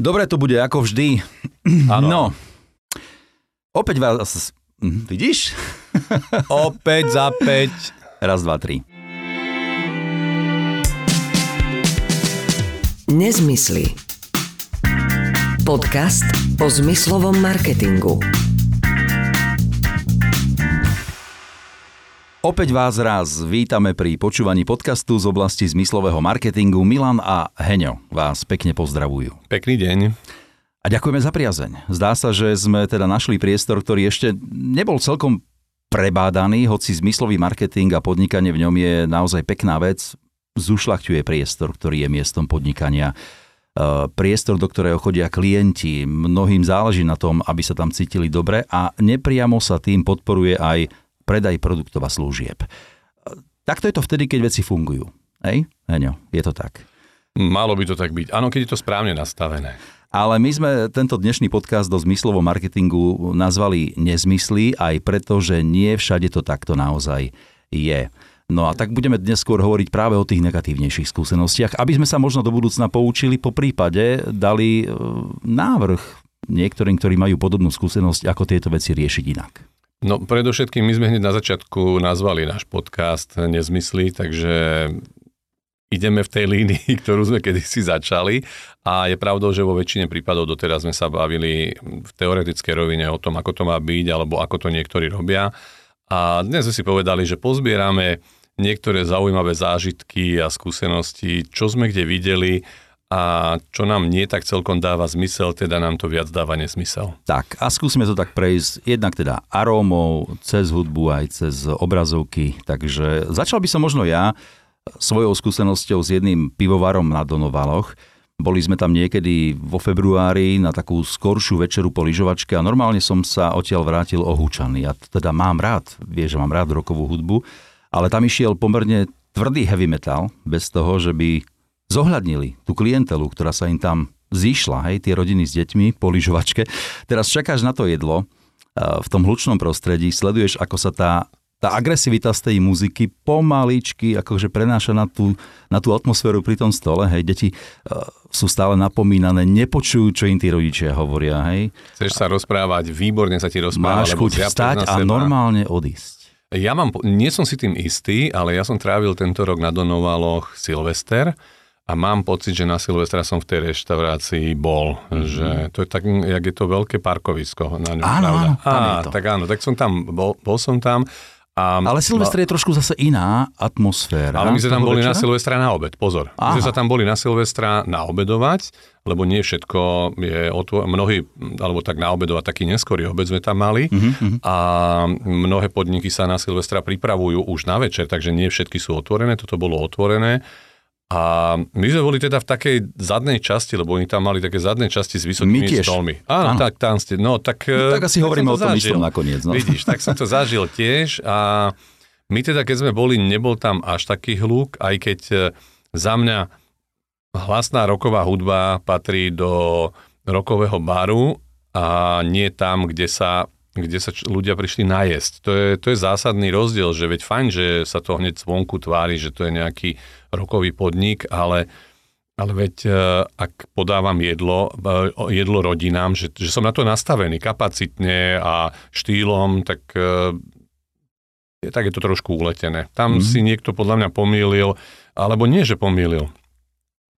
Dobre to bude, ako vždy. Áno. No, opäť vás... hm, Vidíš? Opäť za 5. Raz, dva, tri. Nezmysly. Podcast o zmyslovom marketingu. Opäť vás raz vítame pri počúvaní podcastu z oblasti zmyslového marketingu. Milan a Heňo vás pekne pozdravujú. Pekný deň. A ďakujeme za priazeň. Zdá sa, že sme teda našli priestor, ktorý ešte nebol celkom prebádaný, hoci zmyslový marketing a podnikanie v ňom je naozaj pekná vec. Zušľachťuje priestor, ktorý je miestom podnikania. E, Priestor, do ktorého chodia klienti. Mnohým záleží na tom, aby sa tam cítili dobre a nepriamo sa tým podporuje aj predaj produktov a služieb. Takto je to vtedy, keď veci fungujú. Hej? Heňo, je to tak. Malo by to tak byť. Áno, keď je to správne nastavené. Ale my sme tento dnešný podcast do zmyslovom marketingu nazvali nezmysly, aj preto, že nie všade to takto naozaj je. No a tak budeme dnes skôr hovoriť práve o tých negatívnejších skúsenostiach, aby sme sa možno do budúcna poučili, po prípade dali e, návrh niektorým, ktorí majú podobnú skúsenosť, ako tieto veci riešiť inak. No predovšetkým my sme hneď na začiatku nazvali náš podcast Nezmysly, takže ideme v tej línii, ktorú sme kedysi začali a je pravdou, že vo väčšine prípadov doteraz sme sa bavili v teoretickej rovine o tom, ako to má byť alebo ako to niektorí robia. A dnes sme si povedali, že pozbierame niektoré zaujímavé zážitky a skúsenosti, čo sme kde videli a čo nám nie tak celkom dáva zmysel, teda nám to viac dáva nezmysel. Tak a skúsime to tak prejsť jednak teda arómou, cez hudbu aj cez obrazovky. Takže začal by som možno ja svojou skúsenosťou s jedným pivovarom na Donovaloch. Boli sme tam niekedy vo februári na takú skoršiu večeru po lyžovačke a normálne som sa odtiaľ vrátil ohúčaný. Ja teda mám rád, vieš, že mám rád rokovú hudbu, ale tam išiel pomerne tvrdý heavy metal, bez toho, že by zohľadnili tú klientelu, ktorá sa im tam zišla, hej, tie rodiny s deťmi po lyžovačke. Teraz čakáš na to jedlo, v tom hlučnom prostredí, sleduješ, ako sa tá tá agresivita z tej muziky pomaličky akože prenáša na tú, na tú atmosféru pri tom stole. Hej, deti uh, sú stále napomínané, nepočujú, čo im tí rodičia hovoria. Hej. Chceš sa rozprávať, výborne sa ti rozpráva. Máš chuť vstať a normálne odísť. Ja mám, nie som si tým istý, ale ja som trávil tento rok na Donovaloch Silvester a mám pocit, že na Silvestra som v tej reštaurácii bol. Mm-hmm. Že to je tak, jak je to veľké parkovisko na ňom. Áno, pravda? áno, tam Á, tak áno, tak som tam, bol, bol som tam. A, Ale Silvestre je trošku zase iná atmosféra. ale my sme tam boli na večera. Silvestra na obed, pozor. My Aha. sme sa tam boli na Silvestra naobedovať, lebo nie všetko je otvo- mnohí, alebo tak naobedovať taký neskorý obed sme tam mali Mhm, a mnohé podniky sa na Silvestra pripravujú už na večer, takže nie všetky sú otvorené, toto bolo otvorené. A my sme boli teda v takej zadnej časti, lebo oni tam mali také zadné časti s vysokými My tiež. stolmi. Áno, Áno. tak tam ste. No tak, tak asi hovoríme som o tom istom nakoniec, no. Vidíš, tak som to zažil tiež a my teda, keď sme boli, nebol tam až taký hluk, aj keď e, za mňa hlasná roková hudba patrí do rokového baru a nie tam, kde sa kde sa č- ľudia prišli najesť. To je, to je zásadný rozdiel, že veď fajn, že sa to hneď zvonku tvári, že to je nejaký rokový podnik, ale, ale veď e, ak podávam jedlo, e, jedlo rodinám, že, že som na to nastavený kapacitne a štýlom, tak e, je, tak je to trošku uletené. Tam Mhm. si niekto podľa mňa pomýlil, alebo nie, že pomýlil.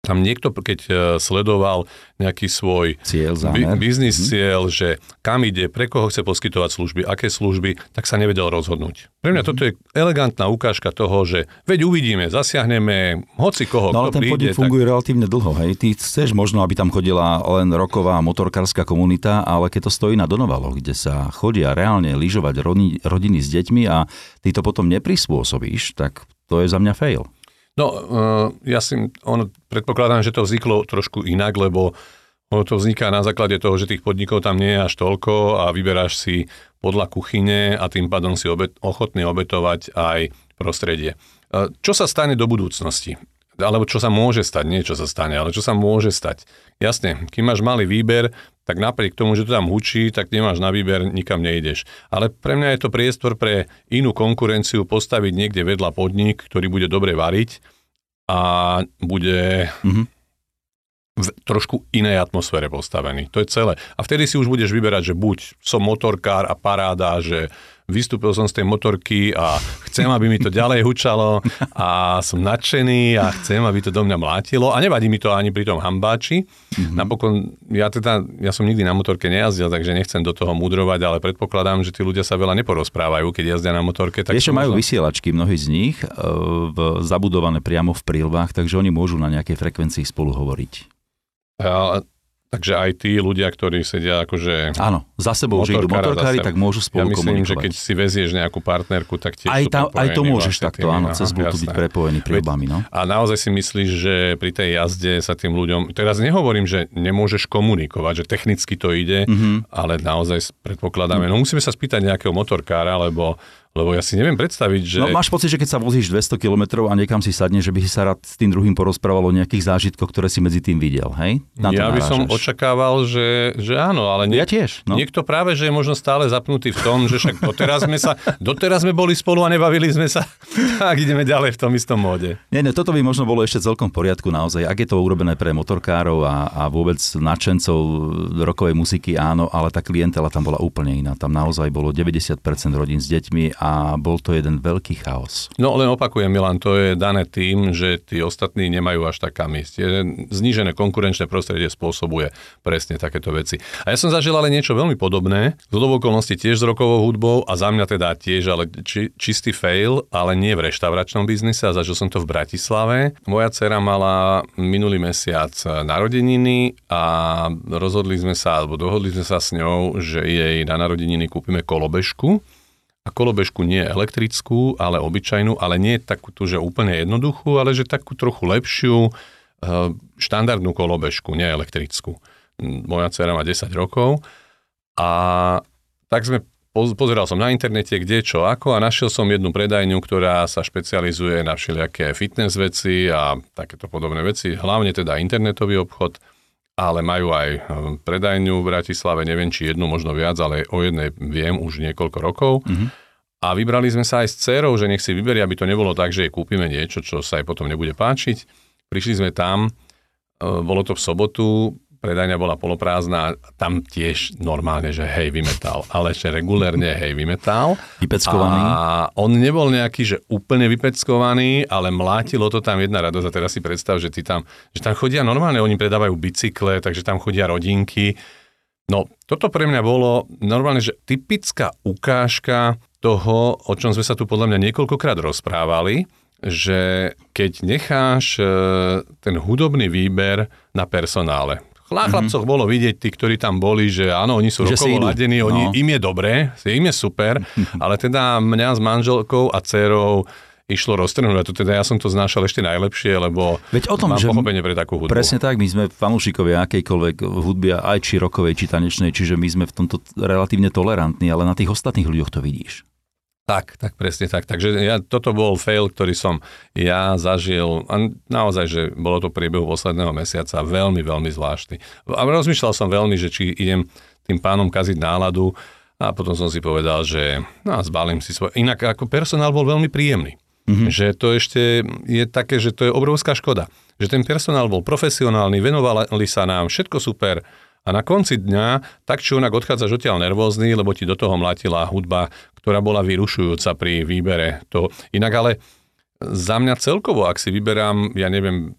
Tam niekto, keď e, sledoval nejaký svoj Cieľ, zámer. biznis Mhm. cieľ, že kam ide, pre koho chce poskytovať služby, aké služby, tak sa nevedel rozhodnúť. Pre mňa toto je elegantná ukážka toho, že veď uvidíme, zasiahneme hoci koho, No ale ten príde. podnik funguje relatívne dlho, hej. Ty chceš možno, aby tam chodila len roková motorkárska komunita, ale keď to stojí na Donovaloch, kde sa chodia reálne lyžovať rodi- rodiny s deťmi a ty to potom neprispôsobíš, tak to je za mňa fail. No, uh, ja si ono, predpokladám, že to vzniklo trošku inak, lebo ono to vzniká na základe toho, že tých podnikov tam nie je až toľko a vyberáš si podľa kuchyne a tým pádom si obet, ochotný obetovať aj prostredie. Uh, čo sa stane do budúcnosti? Alebo čo sa môže stať, nie čo sa stane, ale čo sa môže stať. Jasne, kým máš malý výber, tak napriek tomu, že to tam hučí, tak nemáš na výber, nikam nejdeš. Ale pre mňa je to priestor pre inú konkurenciu postaviť niekde vedľa podnik, ktorý bude dobre variť a bude, Mhm. v trošku inej atmosfére postavený. To je celé. A vtedy si už budeš vyberať, že buď som motorkár a paráda, že vystúpil som z tej motorky a chcem, aby mi to ďalej hučalo a som nadšený a chcem, aby to do mňa mlátilo a nevadí mi to ani pri tom hambáči. Mm-hmm. Napokon, ja teda, ja som nikdy na motorke nejazdil, takže nechcem do toho mudrovať, ale predpokladám, že tí ľudia sa veľa neporozprávajú, keď jazdia na motorke. Tak Ešte majú možno... vysielačky, mnohí z nich, e, v, zabudované priamo v prílbách, takže oni môžu na nejakej frekvencii spolu hovoriť. Ja, Takže aj tí ľudia, ktorí sedia akože... Áno, za sebou, že idú motorkári, tak môžu spolu Ja myslím, komunikovať. že keď si vezieš nejakú partnerku, tak tiež aj, tá, aj to môžeš vlastne takto, tými, áno, cez Bluetooth byť prepojený prílbami, no. A naozaj si myslíš, že pri tej jazde sa tým ľuďom... Teraz nehovorím, že nemôžeš komunikovať, že technicky to ide, mm-hmm. ale naozaj predpokladáme... No musíme sa spýtať nejakého motorkára, lebo lebo ja si neviem predstaviť, že... No máš pocit, že keď sa vozíš 200 km a niekam si sadne, že by si sa rád s tým druhým porozprával o nejakých zážitkoch, ktoré si medzi tým videl, hej? Na ja by som očakával, že, že áno, ale nie, ja tiež, no. Niekto práve, že je možno stále zapnutý v tom, že však doteraz sme sa, doteraz sme boli spolu a nebavili sme sa, tak ideme ďalej v tom istom móde. Nie, nie, toto by možno bolo ešte celkom v poriadku naozaj, ak je to urobené pre motorkárov a, a vôbec nadšencov rokovej muziky, áno, ale tá klientela tam bola úplne iná. Tam naozaj bolo 90% rodín s deťmi a bol to jeden veľký chaos. No len opakujem, Milan, to je dané tým, že tí ostatní nemajú až tak kam ísť. Znížené konkurenčné prostredie spôsobuje presne takéto veci. A ja som zažil ale niečo veľmi podobné, z okolností tiež s rokovou hudbou a za mňa teda tiež, ale či, čistý fail, ale nie v reštauračnom biznise a zažil som to v Bratislave. Moja dcera mala minulý mesiac narodeniny a rozhodli sme sa, alebo dohodli sme sa s ňou, že jej na narodeniny kúpime kolobežku a kolobežku nie elektrickú, ale obyčajnú, ale nie takú tú, že úplne jednoduchú, ale že takú trochu lepšiu, eh, štandardnú kolobežku, nie elektrickú. Moja dcera má 10 rokov a tak sme pozeral som na internete, kde, čo, ako a našiel som jednu predajňu, ktorá sa špecializuje na všelijaké fitness veci a takéto podobné veci, hlavne teda internetový obchod ale majú aj eh, predajňu v Bratislave, neviem či jednu, možno viac, ale o jednej viem už niekoľko rokov. Mm-hmm. A vybrali sme sa aj s dcerou, že nech si vyberie, aby to nebolo tak, že jej kúpime niečo, čo sa jej potom nebude páčiť. Prišli sme tam, eh, bolo to v sobotu, predajňa bola poloprázdna, tam tiež normálne, že hej, vymetal, ale ešte regulérne hej, vymetal. Vypeckovaný. A on nebol nejaký, že úplne vypeckovaný, ale mlátilo to tam jedna radosť. A teraz si predstav, že, ty tam, že tam chodia normálne, oni predávajú bicykle, takže tam chodia rodinky. No, toto pre mňa bolo normálne, že typická ukážka toho, o čom sme sa tu podľa mňa niekoľkokrát rozprávali, že keď necháš e, ten hudobný výber na personále, na mhm. chlapcoch bolo vidieť, tí, ktorí tam boli, že áno, oni sú že rokovo ladení, no. oni, im je dobré, im je super, ale teda mňa s manželkou a dcerou išlo roztrhnúť to teda ja som to znášal ešte najlepšie, lebo Veď o tom, mám že pochopenie pre takú hudbu. Presne tak, my sme fanúšikovia akejkoľvek hudby, aj či rokovej, či tanečnej, čiže my sme v tomto relatívne tolerantní, ale na tých ostatných ľuďoch to vidíš. Tak, tak presne tak. Takže ja, toto bol fail, ktorý som ja zažil a naozaj, že bolo to priebehu posledného mesiaca veľmi, veľmi zvláštny. A rozmýšľal som veľmi, že či idem tým pánom kaziť náladu a potom som si povedal, že no, zbalím si svoj... Inak ako personál bol veľmi príjemný. Mm-hmm. Že to ešte je také, že to je obrovská škoda. Že ten personál bol profesionálny, venovali sa nám, všetko super, a na konci dňa tak či onak odchádzaš odtiaľ nervózny, lebo ti do toho mlatila hudba, ktorá bola vyrušujúca pri výbere toho. Inak ale za mňa celkovo, ak si vyberám, ja neviem,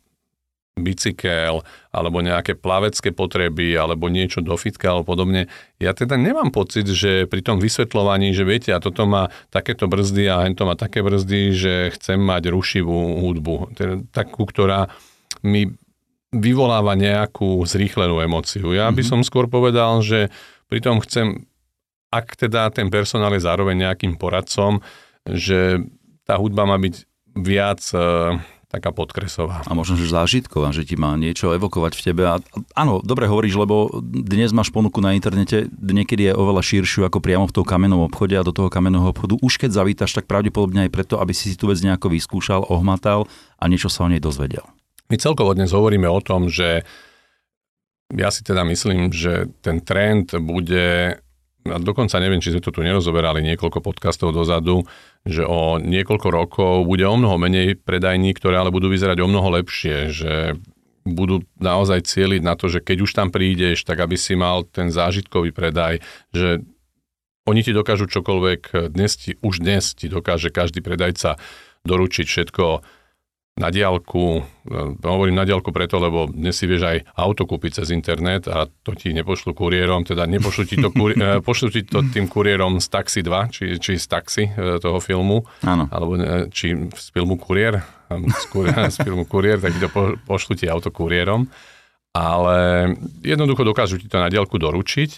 bicykel, alebo nejaké plavecké potreby, alebo niečo do fitka, alebo podobne. Ja teda nemám pocit, že pri tom vysvetľovaní, že viete, a toto má takéto brzdy a hento má také brzdy, že chcem mať rušivú hudbu, teda takú, ktorá mi vyvoláva nejakú zrýchlenú emóciu. Ja by mhm. som skôr povedal, že pritom chcem, ak teda ten personál je zároveň nejakým poradcom, že tá hudba má byť viac e, taká podkresová. A možno, že zážitková, že ti má niečo evokovať v tebe. A, áno, dobre hovoríš, lebo dnes máš ponuku na internete, niekedy je oveľa širšiu ako priamo v tom kamennom obchode a do toho kamenného obchodu. Už keď zavítaš, tak pravdepodobne aj preto, aby si si tú vec nejako vyskúšal, ohmatal a niečo sa o nej dozvedel. My celkovo dnes hovoríme o tom, že ja si teda myslím, že ten trend bude, a dokonca neviem, či sme to tu nerozoberali niekoľko podcastov dozadu, že o niekoľko rokov bude o mnoho menej predajní, ktoré ale budú vyzerať o mnoho lepšie, že budú naozaj cieliť na to, že keď už tam prídeš, tak aby si mal ten zážitkový predaj, že oni ti dokážu čokoľvek, dnes ti, už dnes ti dokáže každý predajca doručiť všetko na diálku, e, hovorím na diálku preto, lebo dnes si vieš aj auto kúpiť cez internet a to ti nepošlu kuriérom, teda nepošlu ti to, kuri- e, pošlu ti to tým kuriérom z Taxi 2, či, či z Taxi e, toho filmu, Áno. alebo či z filmu Kuriér, z, kuriér, z filmu Kuriér, tak ti to po, pošlu ti auto kuriérom, ale jednoducho dokážu ti to na diálku doručiť,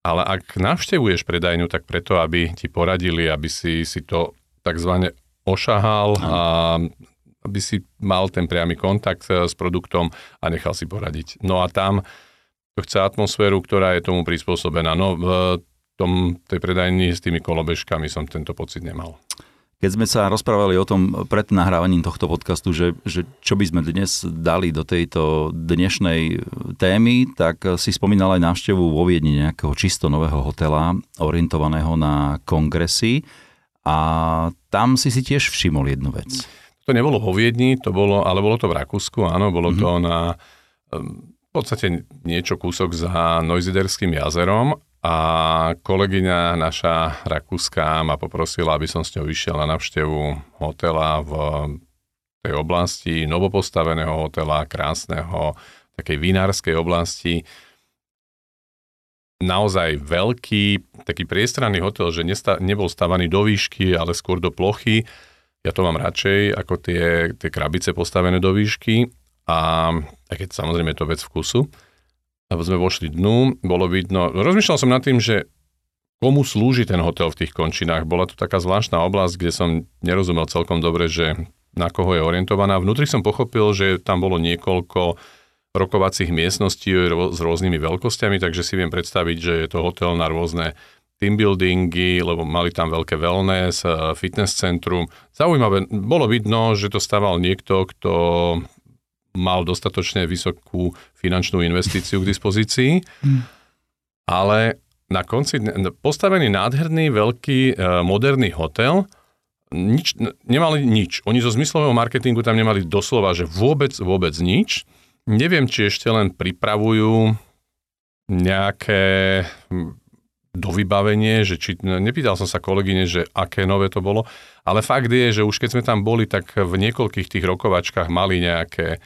ale ak navštevuješ predajňu, tak preto, aby ti poradili, aby si si to takzvané ošahal a aby si mal ten priamy kontakt eh, s produktom a nechal si poradiť. No a tam to chce atmosféru, ktorá je tomu prispôsobená. No v tom, tej predajni s tými kolobežkami som tento pocit nemal. Keď sme sa rozprávali o tom pred nahrávaním tohto podcastu, že, že čo by sme dnes dali do tejto dnešnej témy, tak si spomínal aj návštevu vo Viedni nejakého čisto nového hotela, orientovaného na kongresy. A tam si si tiež všimol jednu vec. To nebolo vo Viedni, to bolo, ale bolo to v Rakúsku, áno, bolo mm-hmm. to na v podstate niečo kúsok za Neusiderským jazerom a kolegyňa naša rakúska ma poprosila, aby som s ňou vyšiel na navštevu hotela v tej oblasti, novopostaveného hotela, krásneho, takej vinárskej oblasti. Naozaj veľký, taký priestranný hotel, že nesta, nebol stavaný do výšky, ale skôr do plochy ja to mám radšej ako tie, tie krabice postavené do výšky a, a keď samozrejme je to vec vkusu. Lebo sme vošli dnu, bolo vidno, rozmýšľal som nad tým, že komu slúži ten hotel v tých končinách. Bola to taká zvláštna oblasť, kde som nerozumel celkom dobre, že na koho je orientovaná. Vnútri som pochopil, že tam bolo niekoľko rokovacích miestností s rôznymi veľkosťami, takže si viem predstaviť, že je to hotel na rôzne team buildingy, lebo mali tam veľké wellness, eh, fitness centrum. Zaujímavé, bolo vidno, že to stával niekto, kto mal dostatočne vysokú finančnú investíciu k dispozícii, mm. ale na konci postavený nádherný, veľký, eh, moderný hotel, nič, nemali nič. Oni zo zmyslového marketingu tam nemali doslova, že vôbec, vôbec nič. Neviem, či ešte len pripravujú nejaké do vybavenie, že či, nepýtal som sa kolegyne, že aké nové to bolo, ale fakt je, že už keď sme tam boli, tak v niekoľkých tých rokovačkách mali nejaké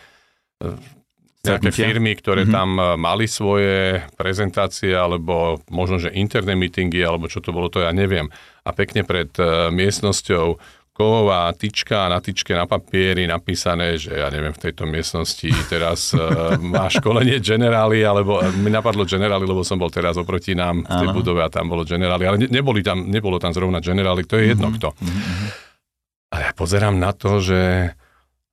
nejaké firmy, ktoré mm-hmm. tam mali svoje prezentácie, alebo možno, že interné meetingy, alebo čo to bolo, to ja neviem. A pekne pred miestnosťou kovová tyčka a na tyčke na papieri napísané, že ja neviem, v tejto miestnosti teraz uh, má školenie generály, alebo uh, mi napadlo generály, lebo som bol teraz oproti nám v tej Aha. budove a tam bolo generály, ale ne, neboli tam, nebolo tam zrovna generály, to je jedno mm-hmm. kto. Mm-hmm. A ja pozerám na to, že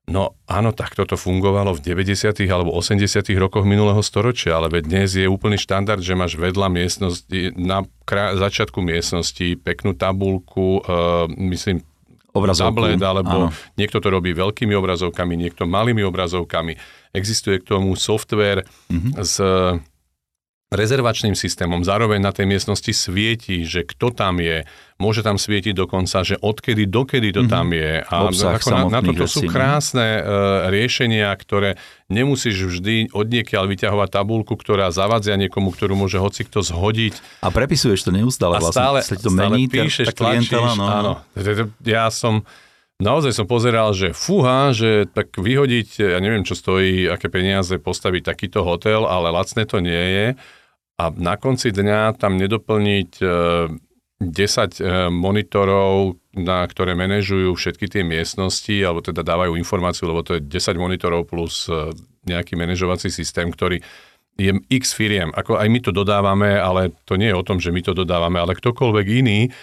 No áno, tak toto fungovalo v 90. alebo 80. rokoch minulého storočia, ale veď dnes je úplný štandard, že máš vedľa miestnosti, na krá- začiatku miestnosti peknú tabulku, uh, myslím, obrazovku. tablet, alebo Áno. niekto to robí veľkými obrazovkami, niekto malými obrazovkami. Existuje k tomu software mm-hmm. s rezervačným systémom. Zároveň na tej miestnosti svieti, že kto tam je. Môže tam svietiť dokonca, že odkedy dokedy to mm-hmm. tam je. A ako na, na toto sú krásne uh, riešenia, ktoré nemusíš vždy odniekiaľ vyťahovať tabulku, ktorá zavadzia niekomu, ktorú môže hoci kto zhodiť. A prepisuješ to neustále a vlastne. Stále, to stále mení, píšeš, tá tlačíš, no. áno. Ja som naozaj som pozeral, že fúha, že tak vyhodiť, ja neviem, čo stojí, aké peniaze postaviť takýto hotel, ale lacné to nie je a na konci dňa tam nedoplniť 10 e, e, monitorov, na ktoré manažujú všetky tie miestnosti, alebo teda dávajú informáciu, lebo to je 10 monitorov plus e, nejaký manažovací systém, ktorý je x firiem. Ako aj my to dodávame, ale to nie je o tom, že my to dodávame, ale ktokoľvek iný.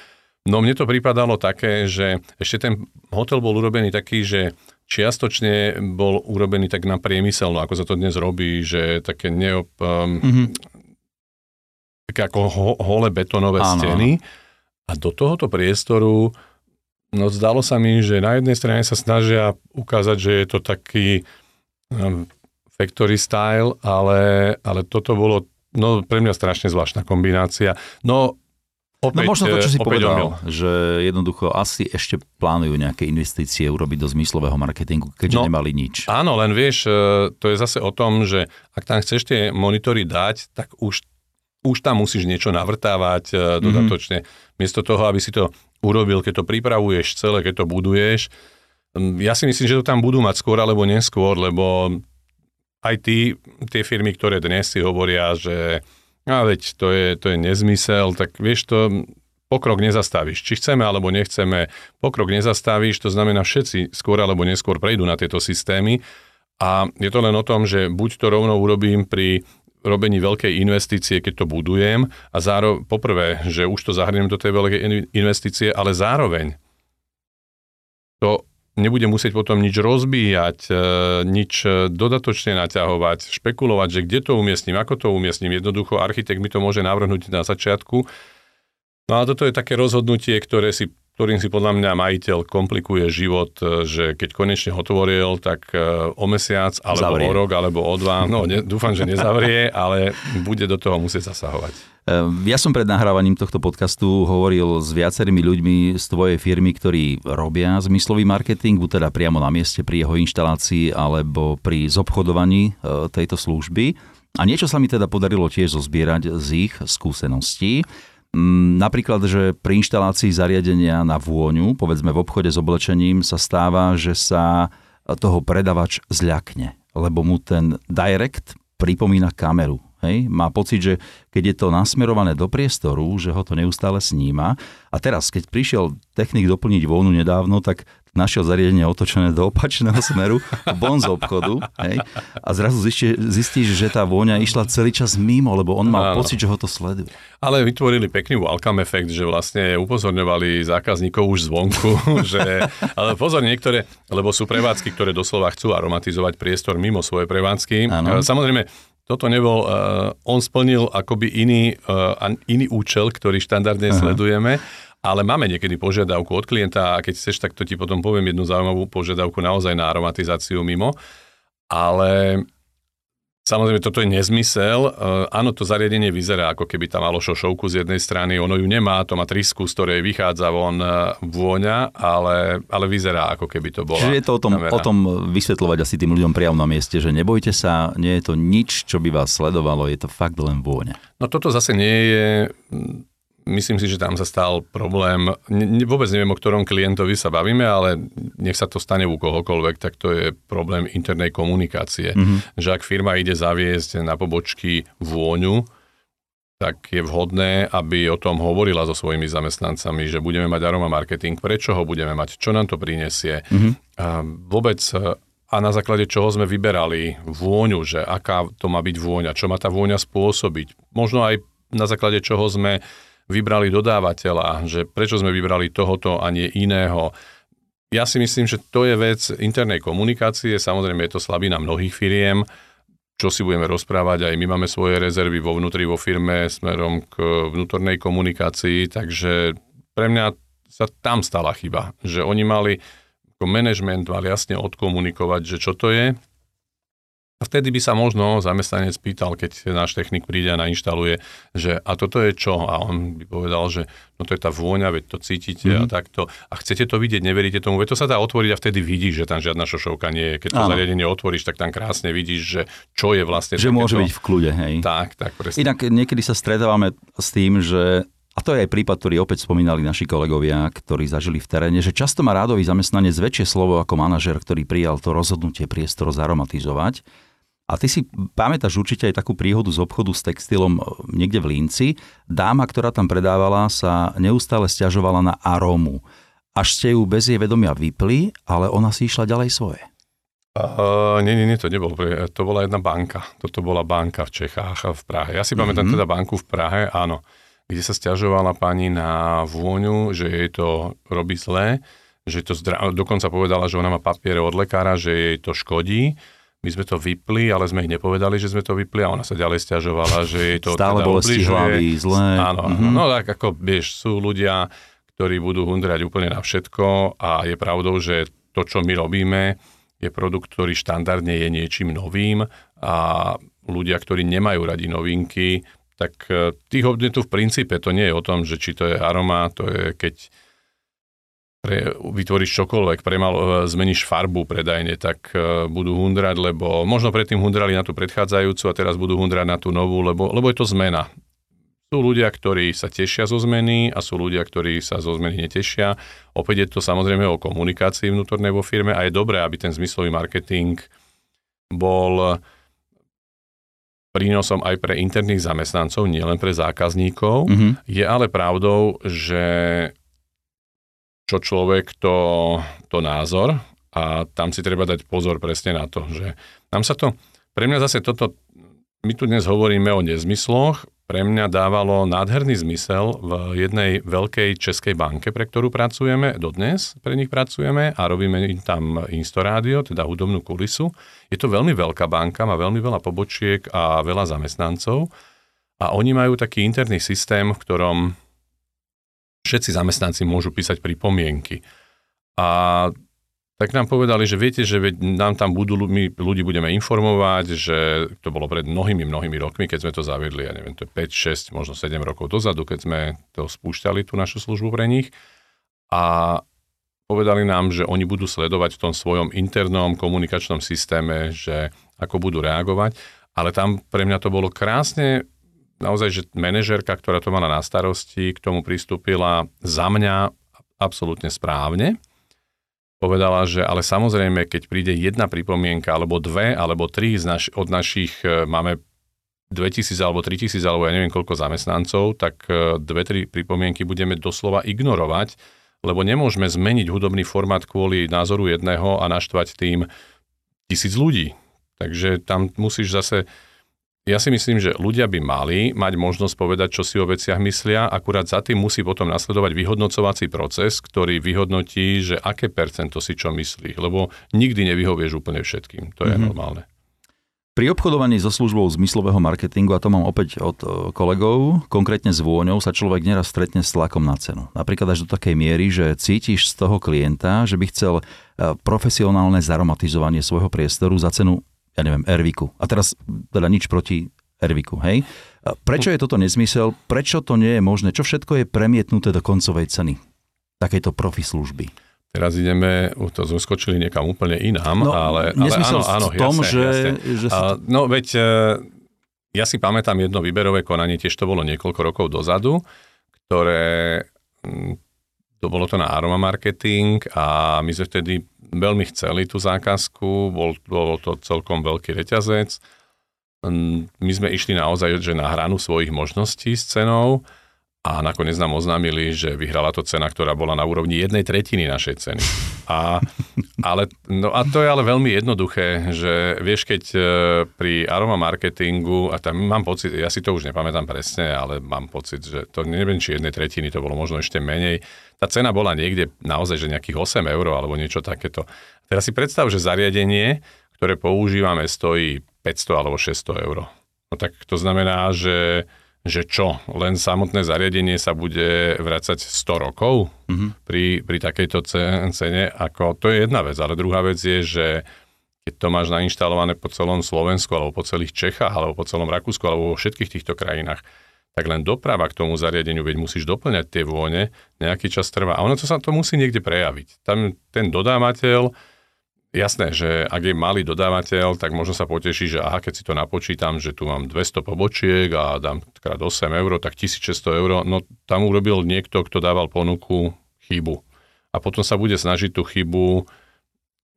No mne to pripadalo také, že ešte ten hotel bol urobený taký, že čiastočne bol urobený tak na priemyselno, ako sa to dnes robí, že také neop, um, mm-hmm také ako ho, holé betonové Áno. steny. A do tohoto priestoru, no zdalo sa mi, že na jednej strane sa snažia ukázať, že je to taký um, factory style, ale, ale toto bolo no, pre mňa strašne zvláštna kombinácia. No opäť, No možno to, čo si opäť povedal, omyl. že jednoducho asi ešte plánujú nejaké investície urobiť do zmyslového marketingu, keďže No, nemali nič. Áno, len vieš, e, to je zase o tom, že ak tam chceš tie monitory dať, tak už, už tam musíš niečo navrtávať e, dodatočne. Miesto toho, aby si to urobil, keď to pripravuješ celé, keď to buduješ. Mm, Ja si myslím, že to tam budú mať skôr alebo neskôr, lebo aj tí, tie firmy, ktoré dnes si hovoria, že a veď to je, to je nezmysel, tak vieš to, pokrok nezastavíš. Či chceme alebo nechceme, pokrok nezastavíš, to znamená všetci skôr alebo neskôr prejdú na tieto systémy a je to len o tom, že buď to rovno urobím pri robení veľkej investície, keď to budujem a zároveň, poprvé, že už to zahrnem do tej veľkej in- investície, ale zároveň to nebudem musieť potom nič rozbíjať, e, nič e, dodatočne naťahovať, špekulovať, že kde to umiestním, ako to umiestním. Jednoducho architekt mi to môže navrhnúť na začiatku. No a toto je také rozhodnutie, ktoré si, ktorým si podľa mňa majiteľ komplikuje život, e, že keď konečne otvoril, tak e, o mesiac, alebo Zavrie. o rok, alebo o dva, no ne, dúfam, že nezavrie, ale bude do toho musieť zasahovať. Ehm, Ja som pred nahrávaním tohto podcastu hovoril s viacerými ľuďmi z tvojej firmy, ktorí robia zmyslový marketing, buď teda priamo na mieste pri jeho inštalácii alebo pri zobchodovaní e, tejto služby. A niečo sa mi teda podarilo tiež zozbierať z ich skúseností. Mm, Napríklad, že pri inštalácii zariadenia na vôňu, povedzme v obchode s oblečením, sa stáva, že sa toho predavač zľakne, lebo mu ten direct pripomína kameru. Hej? Má pocit, že keď je to nasmerované do priestoru, že ho to neustále sníma. A teraz, keď prišiel technik doplniť vôňu nedávno, tak našiel zariadenie otočené do opačného smeru, von z obchodu. Hej? A zrazu zistí, zistíš, že tá vôňa išla celý čas mimo, lebo on mal Áno. pocit, že ho to sleduje. Ale vytvorili pekný welcome efekt, že vlastne upozorňovali zákazníkov už zvonku, že, ale pozor niektoré, lebo sú prevádzky, ktoré doslova chcú aromatizovať priestor mimo svoje prevádzky. Áno. E, Samozrejme, toto nebol, uh, on splnil akoby iný, uh, iný účel, ktorý štandardne Aha. sledujeme, ale máme niekedy požiadavku od klienta a keď chceš, tak to ti potom poviem jednu zaujímavú požiadavku naozaj na aromatizáciu mimo. Ale Samozrejme, toto je nezmysel. Uh, áno, to zariadenie vyzerá, ako keby tam malo šošovku z jednej strany. Ono ju nemá, to má trysku, z ktorej vychádza von uh, vôňa, ale, ale vyzerá, ako keby to bola Čiže je to o tom, kamera. o tom vysvetľovať asi tým ľuďom priamo na mieste, že nebojte sa, nie je to nič, čo by vás sledovalo, je to fakt len vôňa. No toto zase nie je... Myslím si, že tam sa stal problém. Ne, vôbec neviem, o ktorom klientovi sa bavíme, ale nech sa to stane u kohokoľvek, tak to je problém internej komunikácie. Mm-hmm. Že ak firma ide zaviesť na pobočky vôňu, tak je vhodné, aby o tom hovorila so svojimi zamestnancami, že budeme mať aroma marketing, prečo ho budeme mať, čo nám to prinesie. Mm-hmm. A vôbec a na základe čoho sme vyberali vôňu, že aká to má byť vôňa, čo má tá vôňa spôsobiť. Možno aj na základe čoho sme vybrali dodávateľa, že prečo sme vybrali tohoto a nie iného. Ja si myslím, že to je vec internej komunikácie, samozrejme je to slabina mnohých firiem, čo si budeme rozprávať, aj my máme svoje rezervy vo vnútri, vo firme smerom k vnútornej komunikácii, takže pre mňa sa tam stala chyba, že oni mali ako management mal jasne odkomunikovať, že čo to je. A vtedy by sa možno zamestnanec pýtal, keď náš technik príde a nainštaluje, že a toto je čo? A on by povedal, že no to je tá vôňa, veď to cítite mm-hmm. a takto. A chcete to vidieť, neveríte tomu, veď to sa dá otvoriť a vtedy vidíš, že tam žiadna šošovka nie je. Keď to Áno. zariadenie otvoríš, tak tam krásne vidíš, že čo je vlastne Že môže takéto- byť v kľude, hej. Tak, tak, presne. Inak niekedy sa stretávame s tým, že a to je aj prípad, ktorý opäť spomínali naši kolegovia, ktorí zažili v teréne, že často má rádový zamestnanec väčšie slovo ako manažer, ktorý prijal to rozhodnutie priestor zaromatizovať. A ty si pamätáš určite aj takú príhodu z obchodu s textilom e, niekde v Línci. Dáma, ktorá tam predávala, sa neustále stiažovala na arómu. Až ste ju bez jej vedomia vypli, ale ona si išla ďalej svoje. Uh, nie, nie, nie, to nebolo. pre- To bola jedna banka. Toto bola banka v Čechách a v Prahe. Ja si pamätám Mhm. teda banku v Prahe, áno, kde sa stiažovala pani na vôňu, že jej to robí zlé, že to zdra... dokonca povedala, že ona má papiere od lekára, že jej to škodí. My sme to vypli, ale sme jej nepovedali, že sme to vypli a ona sa ďalej stiažovala, že jej to Stále teda bolesti hlavy, zlé. Áno. Mhm. no tak ako, vieš, sú ľudia, ktorí budú hundrať úplne na všetko a je pravdou, že to, čo my robíme, je produkt, ktorý štandardne je niečím novým a ľudia, ktorí nemajú radi novinky, tak e, tých podnetov v princípe to nie je o tom, že či to je aroma, to je keď pre, vytvoríš čokoľvek, premal, e, zmeníš farbu predajne, tak e, budú hundrať, lebo možno predtým hundrali na tú predchádzajúcu a teraz budú hundrať na tú novú, lebo, lebo je to zmena. Sú ľudia, ktorí sa tešia zo zmeny a sú ľudia, ktorí sa zo zmeny netešia. Opäť je to samozrejme o komunikácii vnútornej vo firme a je dobré, aby ten zmyslový marketing bol prínosom aj pre interných zamestnancov, nielen pre zákazníkov. Mm-hmm. Je ale pravdou, že čo človek, to, to názor a tam si treba dať pozor presne na to, že nám sa to, pre mňa zase toto, my tu dnes hovoríme o nezmysloch, pre mňa dávalo nádherný zmysel v jednej veľkej českej banke, pre ktorú pracujeme, dodnes pre nich pracujeme a robíme im tam Instorádio, teda hudobnú kulisu. Je to veľmi veľká banka, má veľmi veľa pobočiek a veľa zamestnancov a oni majú taký interný systém, v ktorom všetci zamestnanci môžu písať pripomienky. A tak nám povedali, že viete, že nám tam budú, my ľudí budeme informovať, že to bolo pred mnohými, mnohými rokmi, keď sme to zaviedli, ja neviem, to je 5, 6, možno 7 rokov dozadu, keď sme to spúšťali, tú našu službu pre nich. A povedali nám, že oni budú sledovať v tom svojom internom komunikačnom systéme, že ako budú reagovať. Ale tam pre mňa to bolo krásne naozaj, že manažerka, ktorá to mala na starosti, k tomu pristúpila za mňa absolútne správne. Povedala, že ale samozrejme, keď príde jedna pripomienka, alebo dve, alebo tri z naš, od našich, e, máme 2000 alebo 3000 alebo ja neviem koľko zamestnancov, tak e, dve, tri pripomienky budeme doslova ignorovať, lebo nemôžeme zmeniť hudobný formát kvôli názoru jedného a naštvať tým tisíc ľudí. Takže tam musíš zase ja si myslím, že ľudia by mali mať možnosť povedať, čo si o veciach myslia, akurát za tým musí potom nasledovať vyhodnocovací proces, ktorý vyhodnotí, že aké percento si čo myslí, lebo nikdy nevyhovieš úplne všetkým. To je mm-hmm. normálne. Pri obchodovaní so službou zmyslového marketingu, a to mám opäť od e, kolegov, konkrétne s vôňou, sa človek neraz stretne s tlakom na cenu. Napríklad až do takej miery, že cítiš z toho klienta, že by chcel e, profesionálne zaromatizovanie svojho priestoru za cenu ja neviem, Erviku. A teraz teda nič proti Erviku, hej? Prečo je toto nezmysel? Prečo to nie je možné? Čo všetko je premietnuté do koncovej ceny takejto profi služby? Teraz ideme, to zoskočili niekam úplne inám, no, ale, ale áno, áno, v tom, jasné, že, jasné. že si... A, no veď, e, ja si pamätám jedno výberové konanie, tiež to bolo niekoľko rokov dozadu, ktoré, to bolo to na Aroma Marketing a my sme vtedy veľmi chceli tú zákazku, bol, bol to celkom veľký reťazec. My sme išli naozaj že na hranu svojich možností s cenou a nakoniec nám oznámili, že vyhrala to cena, ktorá bola na úrovni jednej tretiny našej ceny. A, ale, no a to je ale veľmi jednoduché, že vieš, keď e, pri aroma marketingu, a tam mám pocit, ja si to už nepamätám presne, ale mám pocit, že to neviem, či jednej tretiny, to bolo možno ešte menej. Tá cena bola niekde naozaj, že nejakých 8 eur alebo niečo takéto. Teraz si predstav, že zariadenie, ktoré používame, stojí 500 alebo 600 eur. No tak to znamená, že že čo, len samotné zariadenie sa bude vracať 100 rokov mm-hmm. pri, pri takejto cene, ako to je jedna vec, ale druhá vec je, že keď to máš nainštalované po celom Slovensku, alebo po celých Čechách, alebo po celom Rakúsku, alebo vo všetkých týchto krajinách, tak len doprava k tomu zariadeniu, veď musíš doplňať tie vône, nejaký čas trvá. A ono to sa to musí niekde prejaviť. Tam ten dodávateľ, Jasné, že ak je malý dodávateľ, tak možno sa poteší, že aha, keď si to napočítam, že tu mám 200 pobočiek a dám krát 8 eur, tak 1600 eur, no tam urobil niekto, kto dával ponuku chybu. A potom sa bude snažiť tú chybu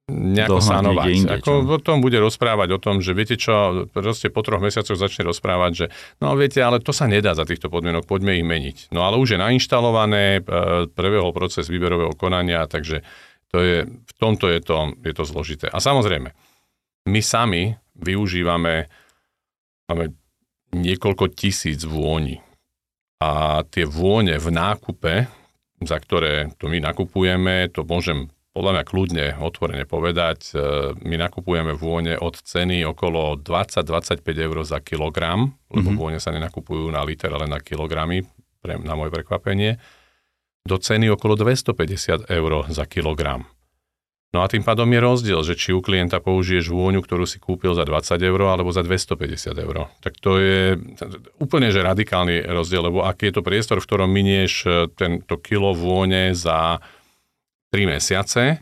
nejako Dohľadne sanovať. Inde, Ako o tom bude rozprávať, o tom, že viete čo, proste po troch mesiacoch začne rozprávať, že no viete, ale to sa nedá za týchto podmienok, poďme ich meniť. No ale už je nainštalované, e, prebehol proces výberového konania, takže to je, v tomto je to, je to zložité. A samozrejme, my sami využívame máme niekoľko tisíc vôni. A tie vône v nákupe, za ktoré to my nakupujeme, to môžem podľa mňa kľudne, otvorene povedať, e, my nakupujeme vône od ceny okolo 20-25 eur za kilogram, lebo mm-hmm. vône sa nenakupujú na liter, ale na kilogramy, pre, na moje prekvapenie do ceny okolo 250 eur za kilogram. No a tým pádom je rozdiel, že či u klienta použiješ vôňu, ktorú si kúpil za 20 eur alebo za 250 eur. Tak to je úplne že radikálny rozdiel, lebo ak je to priestor, v ktorom minieš e, tento kilo vône za 3 mesiace,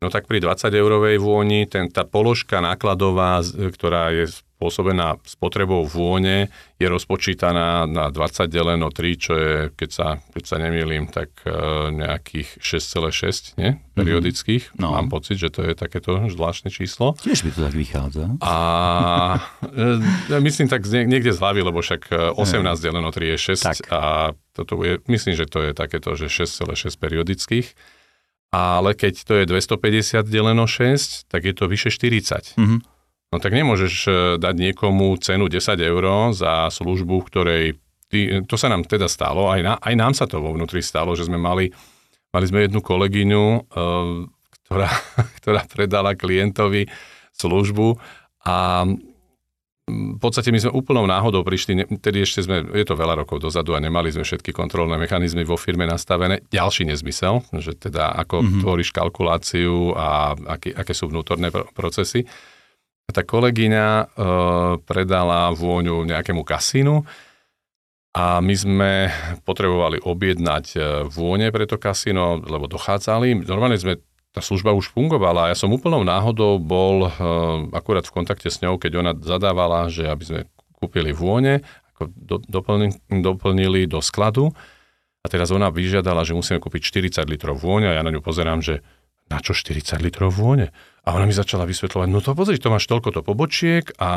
no tak pri 20 eurovej vôni ten, tá položka nákladová, ktorá je spôsobená spotrebou vône, je rozpočítaná na 20 deleno 3, čo je, keď sa, keď sa nemýlim, tak e, nejakých 6,6 nie? Mhm. periodických. Mm-hmm. No. Mám pocit, že to je takéto zvláštne číslo. Tiež by to tak vychádza. A ja myslím tak niekde z hlavy, lebo však 18 e, deleno 3 je 6 tak. a toto je, myslím, že to je takéto, že 6,6 periodických. Ale keď to je 250 deleno 6, tak je to vyše 40. Mm-hmm. No tak nemôžeš e, dať niekomu cenu 10 eur za službu, ktorej ty, to sa nám teda stalo, aj, na, aj nám sa to vo vnútri stalo, že sme mali, mali sme jednu kolegyňu, e, ktorá, ktorá predala klientovi službu a v podstate my sme úplnou náhodou prišli, tedy ešte sme, je to veľa rokov dozadu a nemali sme všetky kontrolné mechanizmy vo firme nastavené. Ďalší nezmysel, že teda ako mm-hmm. tvoríš kalkuláciu a aké, aké sú vnútorné procesy tá kolegyňa e, predala vôňu nejakému kasínu a my sme potrebovali objednať e, vône pre to kasíno, lebo dochádzali. Normálne sme, tá služba už fungovala a ja som úplnou náhodou bol e, akurát v kontakte s ňou, keď ona zadávala, že aby sme kúpili vône, ako do, doplnili, doplnili do skladu a teraz ona vyžiadala, že musíme kúpiť 40 litrov vône a ja na ňu pozerám, že na čo 40 litrov vône? A ona mi začala vysvetľovať, no to pozri, to máš toľko to pobočiek a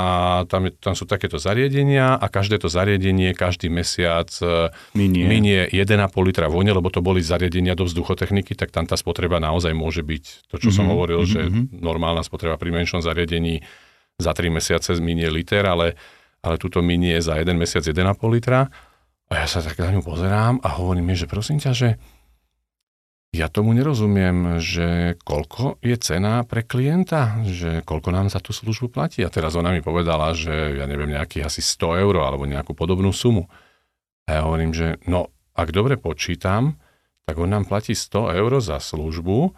tam, je, tam sú takéto zariadenia a každé to zariadenie každý mesiac e, minie, minie 1,5 litra vône, lebo to boli zariadenia do vzduchotechniky, tak tam tá spotreba naozaj môže byť to, čo mm-hmm, som mhm, hovoril, mm-hmm. že mhm. normálna spotreba pri menšom zariadení za 3 mesiace minie liter, ale, ale tuto minie za 1 mesiac 1,5 litra. A ja sa tak na ňu pozerám a hovorím mi, že prosím ťa, že ja tomu nerozumiem, že koľko je cena pre klienta, že koľko nám za tú službu platí. A teraz ona mi povedala, že ja neviem, nejakých asi 100 eur alebo nejakú podobnú sumu. A ja hovorím, že no, ak dobre počítam, tak on nám platí 100 eur za službu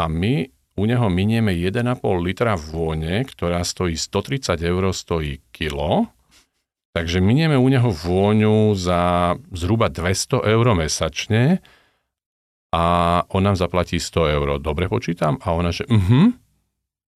a my u neho minieme 1,5 litra vône, ktorá stojí 130 eur, stojí kilo. Takže minieme u neho vôňu za zhruba 200 eur mesačne a on nám zaplatí 100 eur. Dobre počítam? A ona, že mhm.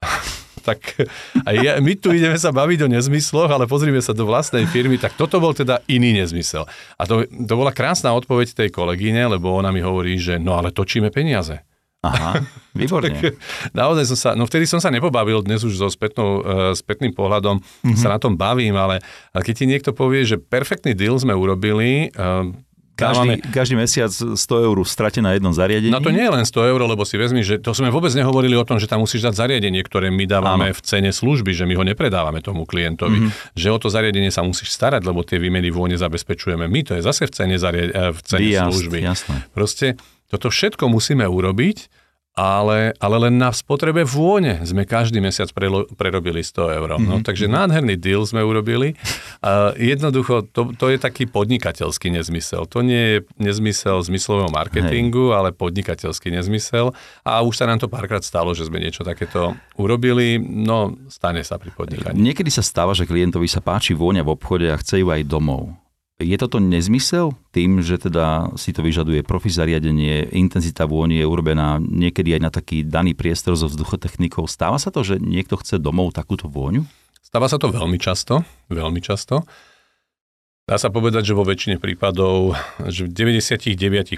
tak a ja, my tu ideme sa baviť o nezmysloch, ale pozrime sa do vlastnej firmy, tak toto bol teda iný nezmysel. A to, to bola krásna odpoveď tej kolegyne, lebo ona mi hovorí, že no ale točíme peniaze. Aha, výborne. tak, naozaj som sa, no vtedy som sa nepobavil, dnes už so spätnou, uh, spätným pohľadom mm-hmm. sa na tom bavím, ale, ale keď ti niekto povie, že perfektný deal sme urobili, uh, každý, každý mesiac 100 eur stratené na jednom zariadení? No to nie je len 100 eur, lebo si vezmi, že to sme vôbec nehovorili o tom, že tam musíš dať zariadenie, ktoré my dávame Áno. v cene služby, že my ho nepredávame tomu klientovi. Mm-hmm. Že o to zariadenie sa musíš starať, lebo tie výmeny vône zabezpečujeme my. To je zase v cene, zariad- v cene Jasne, služby. Jasné. Proste toto všetko musíme urobiť ale, ale len na spotrebe vône sme každý mesiac prelo, prerobili 100 eur. No, mm-hmm. takže nádherný deal sme urobili. A jednoducho, to, to je taký podnikateľský nezmysel. To nie je nezmysel zmyslového marketingu, Hej. ale podnikateľský nezmysel. A už sa nám to párkrát stalo, že sme niečo takéto urobili. No, stane sa pri podnikaní. Niekedy sa stáva, že klientovi sa páči vôňa v obchode a chce ju aj domov. Je toto nezmysel tým, že teda si to vyžaduje profi zariadenie, intenzita vôni je urobená niekedy aj na taký daný priestor so vzduchotechnikou. Stáva sa to, že niekto chce domov takúto vôňu? Stáva sa to veľmi často, veľmi často. Dá sa povedať, že vo väčšine prípadov, že v 99%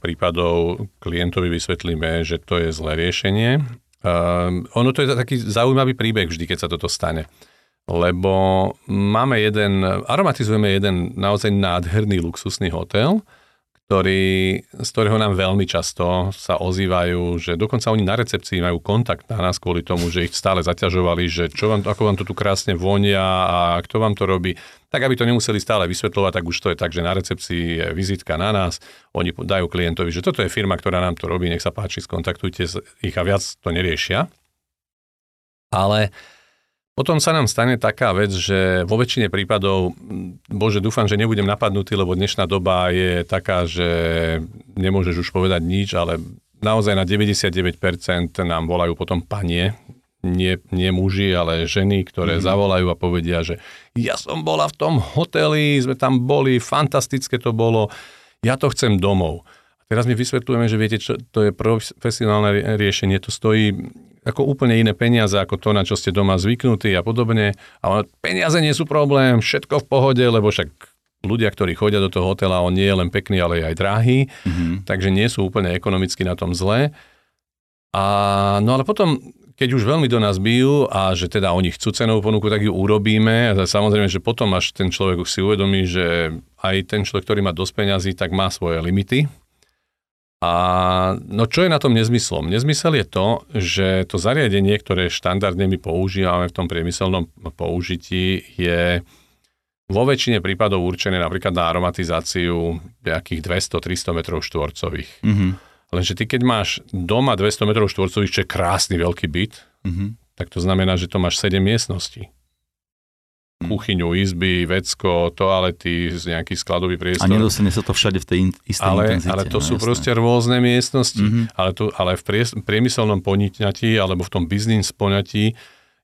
prípadov klientovi vysvetlíme, že to je zlé riešenie. Uh, ono to je taký zaujímavý príbeh vždy, keď sa toto stane lebo máme jeden, aromatizujeme jeden naozaj nádherný luxusný hotel, ktorý, z ktorého nám veľmi často sa ozývajú, že dokonca oni na recepcii majú kontakt na nás kvôli tomu, že ich stále zaťažovali, že čo vám, ako vám to tu krásne vonia a kto vám to robí. Tak aby to nemuseli stále vysvetľovať, tak už to je tak, že na recepcii je vizitka na nás, oni dajú klientovi, že toto je firma, ktorá nám to robí, nech sa páči, skontaktujte ich a viac to neriešia. Ale potom sa nám stane taká vec, že vo väčšine prípadov, bože, dúfam, že nebudem napadnutý, lebo dnešná doba je taká, že nemôžeš už povedať nič, ale naozaj na 99% nám volajú potom panie, nie, nie muži, ale ženy, ktoré mm-hmm. zavolajú a povedia, že ja som bola v tom hoteli, sme tam boli, fantastické to bolo, ja to chcem domov. Teraz my vysvetľujeme, že viete, čo, to je profesionálne riešenie, to stojí ako úplne iné peniaze ako to, na čo ste doma zvyknutí a podobne. Ale peniaze nie sú problém, všetko v pohode, lebo však ľudia, ktorí chodia do toho hotela, on nie je len pekný, ale aj drahý, mm-hmm. takže nie sú úplne ekonomicky na tom zle. A, no ale potom keď už veľmi do nás bijú a že teda oni chcú cenovú ponuku, tak ju urobíme. A samozrejme, že potom až ten človek už si uvedomí, že aj ten človek, ktorý má dosť peňazí, tak má svoje limity. A no čo je na tom nezmyslom? Nezmysel je to, že to zariadenie, ktoré štandardne my používame v tom priemyselnom použití, je vo väčšine prípadov určené napríklad na aromatizáciu nejakých 200-300 metrov štvorcových. Mm-hmm. Lenže ty keď máš doma 200 m štvorcových, čo je krásny veľký byt, mm-hmm. tak to znamená, že to máš 7 miestností. Mm. Kuchyňu, izby, vecko, toalety, nejaký skladový priestor. A nedostane sa to všade v tej istej ale, intenzite. Ale to no, sú jasné. proste rôzne miestnosti. Mm-hmm. Ale, to, ale v priemyselnom poňatí alebo v tom biznis poňatí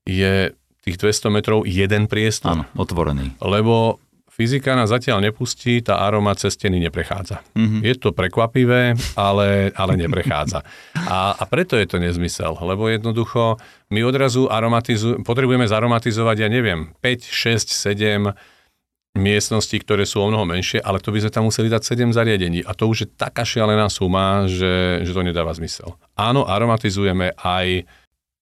je tých 200 metrov jeden priestor. Áno, otvorený. Lebo Fyzika nás zatiaľ nepustí, tá aroma cez steny neprechádza. Mm-hmm. Je to prekvapivé, ale, ale neprechádza. A, a preto je to nezmysel, lebo jednoducho my odrazu aromatizu- potrebujeme zaromatizovať, ja neviem, 5, 6, 7 miestností, ktoré sú o mnoho menšie, ale to by sme tam museli dať 7 zariadení. A to už je taká šialená suma, že, že to nedáva zmysel. Áno, aromatizujeme aj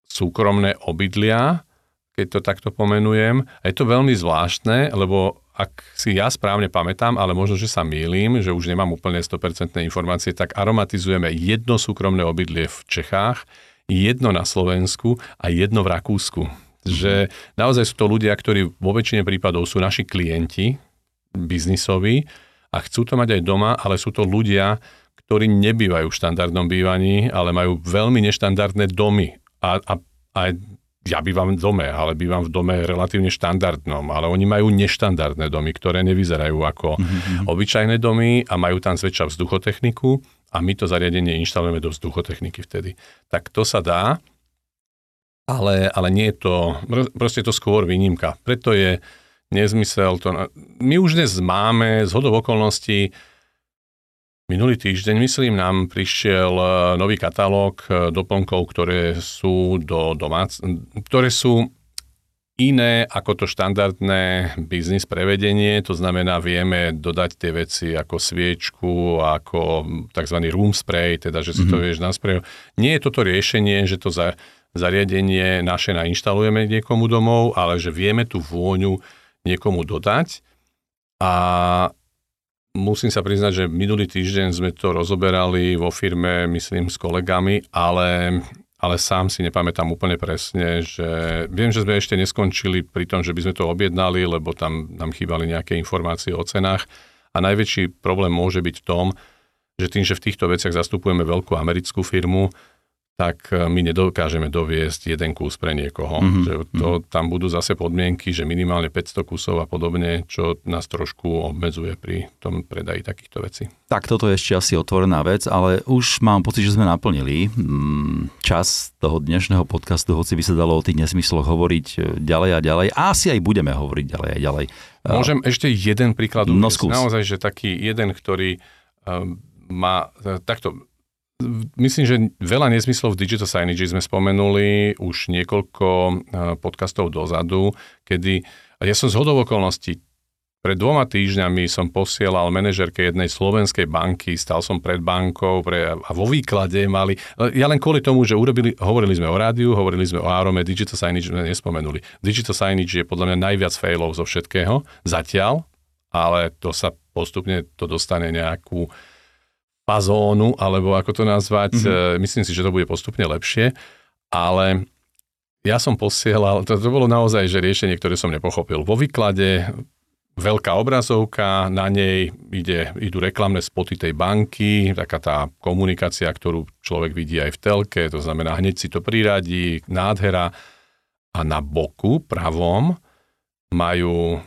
súkromné obydlia, keď to takto pomenujem. A je to veľmi zvláštne, lebo ak si ja správne pamätám, ale možno, že sa mýlim, že už nemám úplne 100% informácie, tak aromatizujeme jedno súkromné obydlie v Čechách, jedno na Slovensku a jedno v Rakúsku. Že naozaj sú to ľudia, ktorí vo väčšine prípadov sú naši klienti biznisoví a chcú to mať aj doma, ale sú to ľudia, ktorí nebývajú v štandardnom bývaní, ale majú veľmi neštandardné domy. A, a, a ja bývam v dome, ale bývam v dome relatívne štandardnom, ale oni majú neštandardné domy, ktoré nevyzerajú ako mm-hmm. obyčajné domy a majú tam zväčša vzduchotechniku a my to zariadenie inštalujeme do vzduchotechniky vtedy. Tak to sa dá, ale, ale nie je to, proste je to skôr výnimka. Preto je nezmysel to... My už dnes máme z hodov okolností Minulý týždeň, myslím, nám prišiel e, nový katalóg e, doplnkov, ktoré sú do domác, ktoré sú iné ako to štandardné biznis prevedenie, to znamená, vieme dodať tie veci ako sviečku, ako tzv. room spray, teda, že si mm-hmm. to mhm. vieš nasprejovať. Nie je toto riešenie, že to za, zariadenie naše nainštalujeme niekomu domov, ale že vieme tú vôňu niekomu dodať. A Musím sa priznať, že minulý týždeň sme to rozoberali vo firme, myslím, s kolegami, ale, ale sám si nepamätám úplne presne, že viem, že sme ešte neskončili pri tom, že by sme to objednali, lebo tam nám chýbali nejaké informácie o cenách. A najväčší problém môže byť v tom, že tým, že v týchto veciach zastupujeme veľkú americkú firmu, tak e, my nedokážeme doviesť jeden kus pre niekoho. Mm-hmm. Že to, tam budú zase podmienky, že minimálne 500 kusov a podobne, čo nás trošku obmedzuje pri tom predaji takýchto vecí. Tak toto je ešte asi otvorená vec, ale už mám pocit, že sme naplnili mm, čas toho dnešného podcastu, hoci by sa dalo o tých nesmysloch hovoriť e, ďalej a ďalej. A asi aj budeme hovoriť ďalej a ďalej. Môžem ešte jeden príklad no, skús. Naozaj, že taký jeden, ktorý má takto Myslím, že veľa nezmyslov v digital signage sme spomenuli už niekoľko eh, podcastov dozadu, kedy ja som z hodov okolností pred dvoma týždňami som posielal manažerke jednej slovenskej banky, stal som pred bankou pre, a vo výklade mali, ja len kvôli tomu, že urobili, hovorili sme o rádiu, hovorili sme o Arome, Digital Signage sme nespomenuli. Digital Signage je podľa mňa najviac failov zo všetkého, zatiaľ, ale to sa postupne to dostane nejakú fazónu, alebo ako to nazvať. Mm-hmm. Myslím si, že to bude postupne lepšie, ale ja som posielal, to, to bolo naozaj že riešenie, ktoré som nepochopil. Vo výklade veľká obrazovka, na nej ide, idú reklamné spoty tej banky, taká tá komunikácia, ktorú človek vidí aj v telke, to znamená hneď si to priradí, nádhera a na boku pravom majú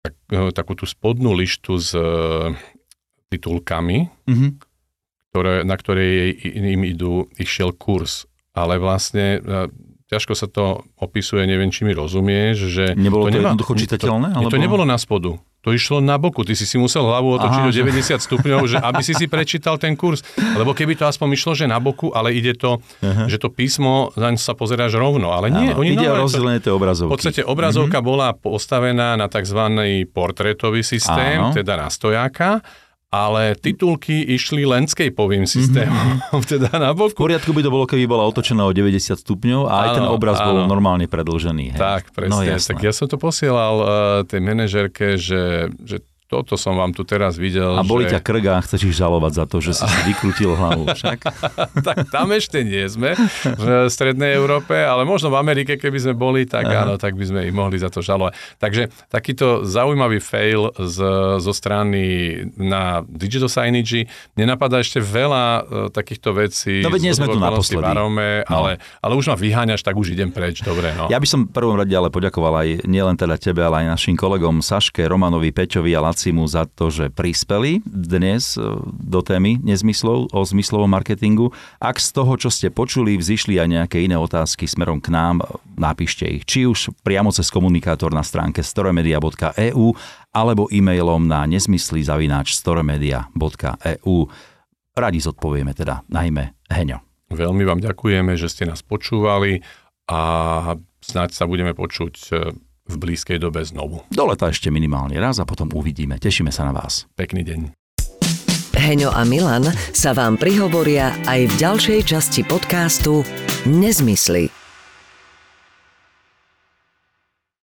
tak, takú tú spodnú lištu s titulkami, mm-hmm. ktoré, na ktorej im idú, išiel kurz. Ale vlastne e, ťažko sa to opisuje, neviem, či mi rozumieš, že... Nebolo to, nemá- jednoducho čitateľné? To, alebo... to nebolo na spodu. To išlo na boku. Ty si si musel hlavu otočiť Aha, o že- 90 stupňov, že aby si si prečítal ten kurz. Lebo keby to aspoň išlo, že na boku, ale ide to, že to písmo, zaň sa pozeráš rovno. Ale nie, Áno, oni ide o normálne to- rozdelenie tej obrazovky. v podstate obrazovka mm-hmm. bola postavená na tzv. portrétový systém, Áno. teda na stojáka, ale titulky išli landscapeovým systémom, mm-hmm. teda na V boku. poriadku by to bolo, keby bola otočená o 90 stupňov a aj ten Áno, obraz bol áno. normálne predlžený. Hej. Tak, No presne. jasné. tak ja som to posielal uh, tej manažerke, že, že toto som vám tu teraz videl. A boli že... ťa krga a chceš ich žalovať za to, že si si vykrutil hlavu. Však? tak tam ešte nie sme v Strednej Európe, ale možno v Amerike, keby sme boli, tak Aha. áno, tak by sme ich mohli za to žalovať. Takže takýto zaujímavý fail z, zo strany na digital signage. Nenapadá ešte veľa uh, takýchto vecí. No veď nie sme tu naposledy. v Arome, No. ale, ale už ma vyháňaš, tak už idem preč. Dobre, no. Ja by som prvom rade ale poďakoval aj nielen teda tebe, ale aj našim kolegom Saške, Romanovi, Peťovi a Lacimu za to, že prispeli dnes e, do témy nezmyslov o zmyslovom marketingu. Ak z toho, čo ste počuli, vzýšli aj nejaké iné otázky smerom k nám, napíšte ich. Či už priamo cez komunikátor na stránke storemedia.eu alebo e-mailom na nezmysly zavináč storemedia.eu. Radi zodpovieme teda, najmä Heňo. Veľmi vám ďakujeme, že ste nás počúvali a snáď sa budeme počuť e, v blízkej dobe znovu. Do leta ešte minimálne raz a potom uvidíme. Tešíme sa na vás. Pekný deň. Heňo a Milan sa vám prihovoria aj v ďalšej časti podcastu Nezmysly.